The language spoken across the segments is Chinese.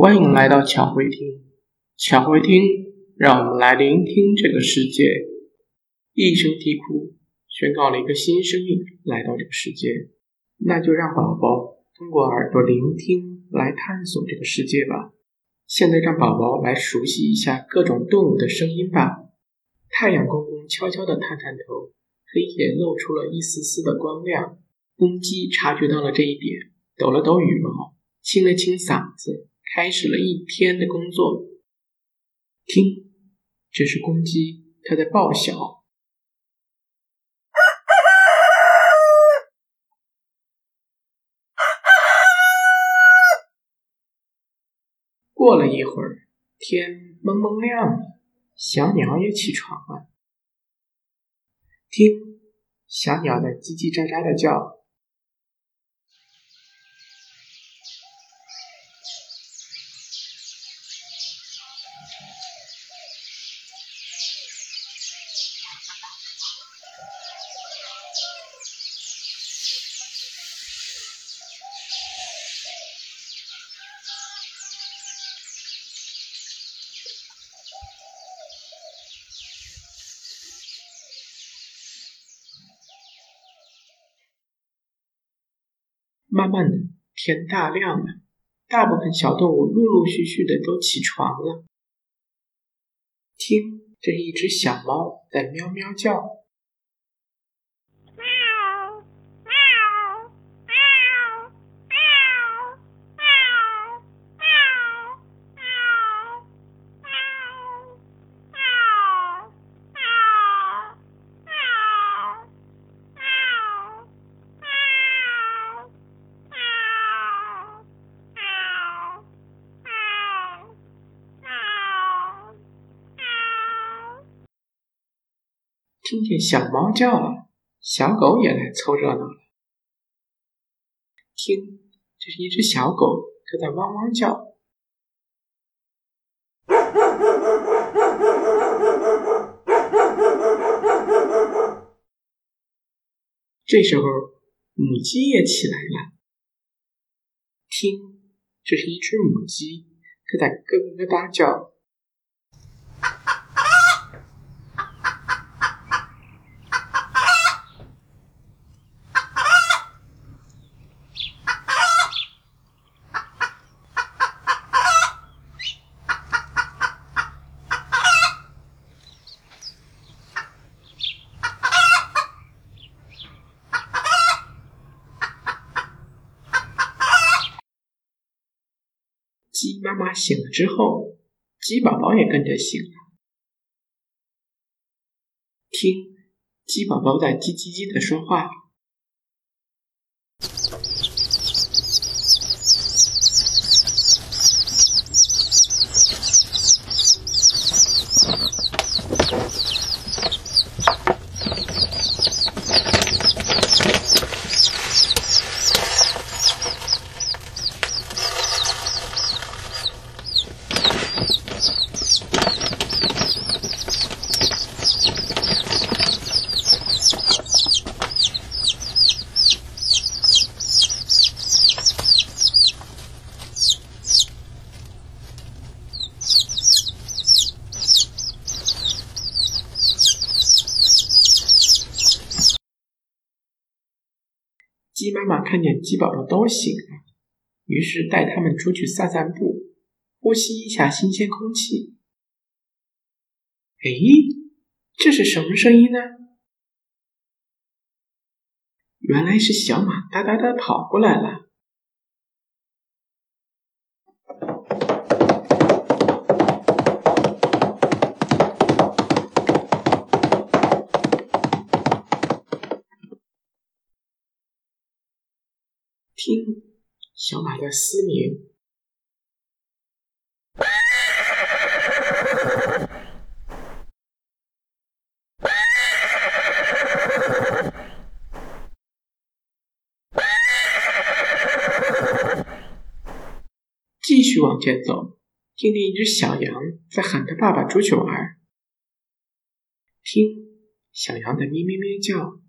欢迎来到巧慧听，巧慧听，让我们来聆听这个世界。一声啼哭，宣告了一个新生命来到这个世界。那就让宝宝通过耳朵聆听来探索这个世界吧。现在让宝宝来熟悉一下各种动物的声音吧。太阳公公悄悄地探探头，黑夜露出了一丝丝的光亮。公鸡察觉到了这一点，抖了抖羽毛，清了清嗓子。开始了一天的工作。听，这是公鸡，它在报晓。过了一会儿，天蒙蒙亮了，小鸟也起床了。听，小鸟在叽叽喳喳的叫。慢慢的，天大亮了，大部分小动物陆陆续续的都起床了。听，这一只小猫在喵喵叫。听见小猫叫了，小狗也来凑热闹了。听，这是一只小狗，它在汪汪叫。这时候，母鸡也起来了。听，这是一只母鸡，它在咯咯哒叫。妈妈醒了之后，鸡宝宝也跟着醒了。听，鸡宝宝在叽叽叽的说话。鸡妈妈看见鸡宝宝都醒了，于是带它们出去散散步，呼吸一下新鲜空气。哎，这是什么声音呢？原来是小马哒哒哒跑过来了。听，小马的嘶鸣。继续往前走，听见一只小羊在喊它爸爸出去玩。听，小羊在咩咩咩叫。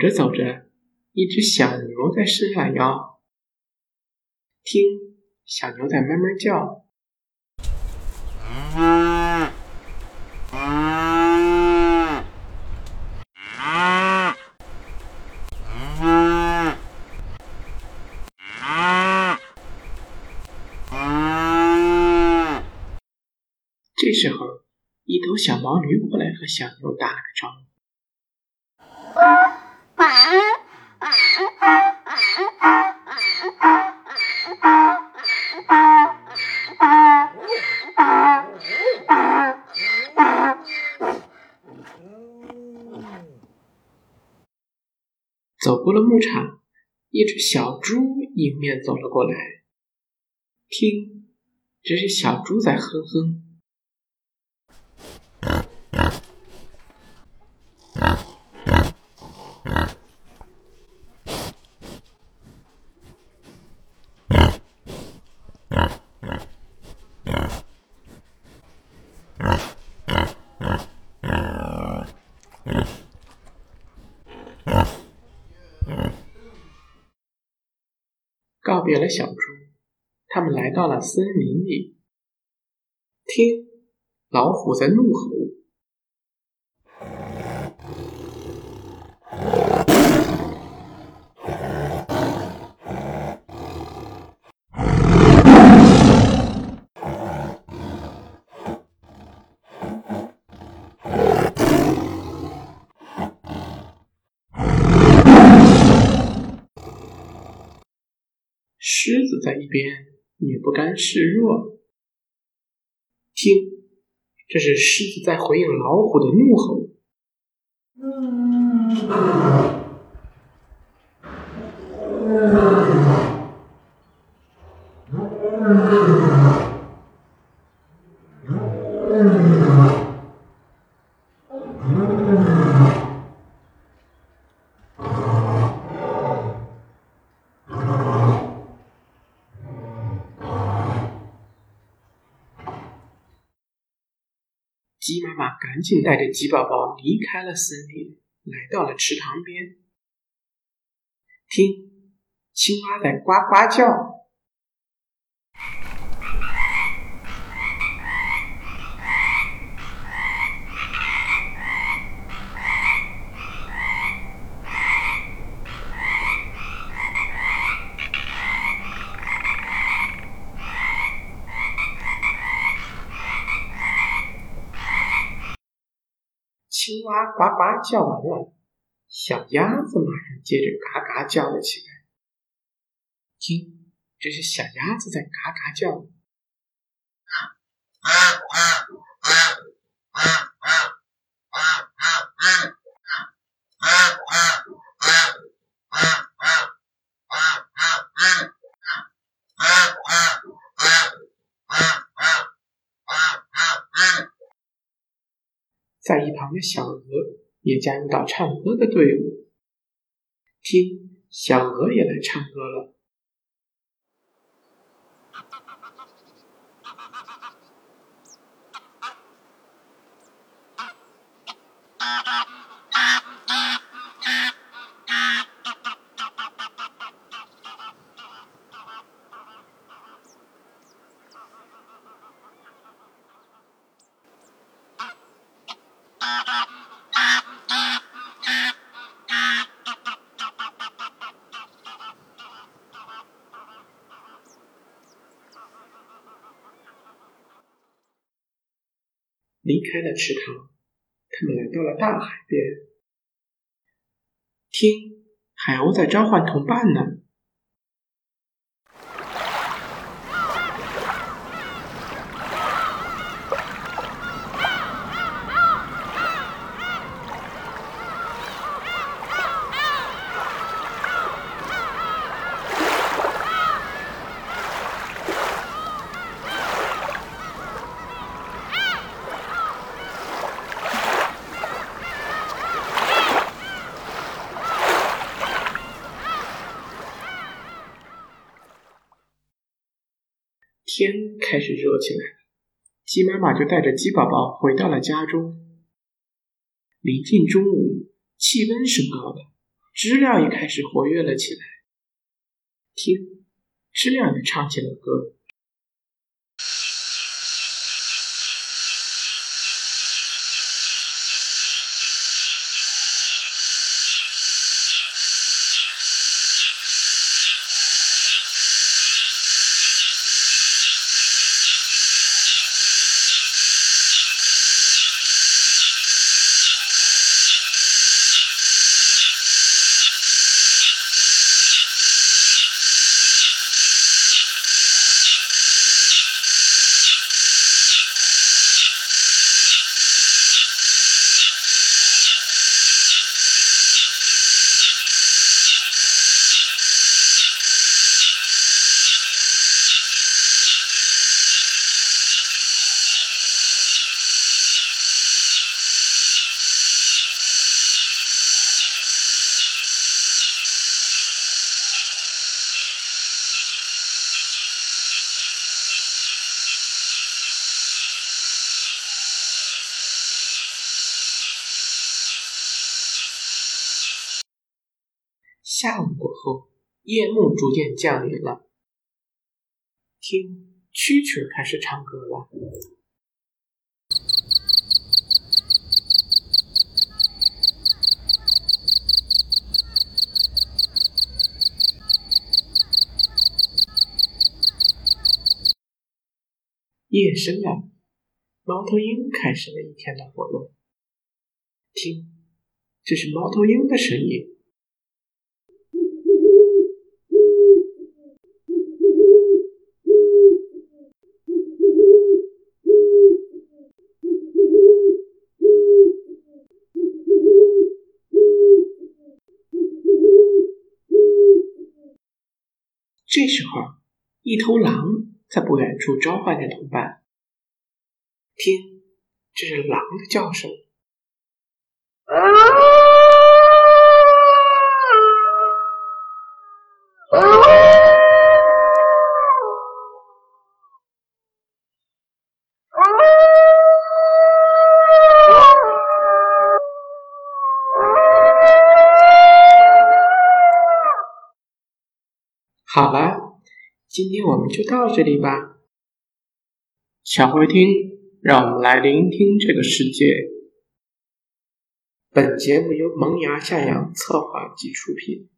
走着走着，一只小牛在伸懒腰。听，小牛在慢慢叫。这时候，一头小毛驴过来和小牛打了个招呼。走过了牧场，一只小猪迎面走了过来。听，这是小猪在哼哼。告别了小猪，他们来到了森林里。听，老虎在怒吼。狮子在一边也不甘示弱，听，这是狮子在回应老虎的怒吼。嗯妈赶紧带着鸡宝宝离开了森林，来到了池塘边。听，青蛙在呱呱叫。青蛙呱呱叫完了，小鸭子马上接着嘎嘎叫了起来。听，这是小鸭子在嘎嘎叫。啊啊啊啊啊啊啊啊啊啊啊啊啊啊啊在一旁的小鹅也加入到唱歌的队伍。听，小鹅也来唱歌了。离开了池塘，他们来到了大海边。听，海鸥在召唤同伴呢。天开始热起来了，鸡妈妈就带着鸡宝宝回到了家中。临近中午，气温升高了，知了也开始活跃了起来。听，知了也唱起了歌。下午过后，夜幕逐渐降临了。听，蛐蛐开始唱歌了。夜深了，猫头鹰开始了一天的活动。听，这是猫头鹰的声音。这时候，一头狼在不远处召唤着同伴。听，这是狼的叫声。好了，今天我们就到这里吧。小慧听，让我们来聆听这个世界。本节目由萌芽向阳策划及出品。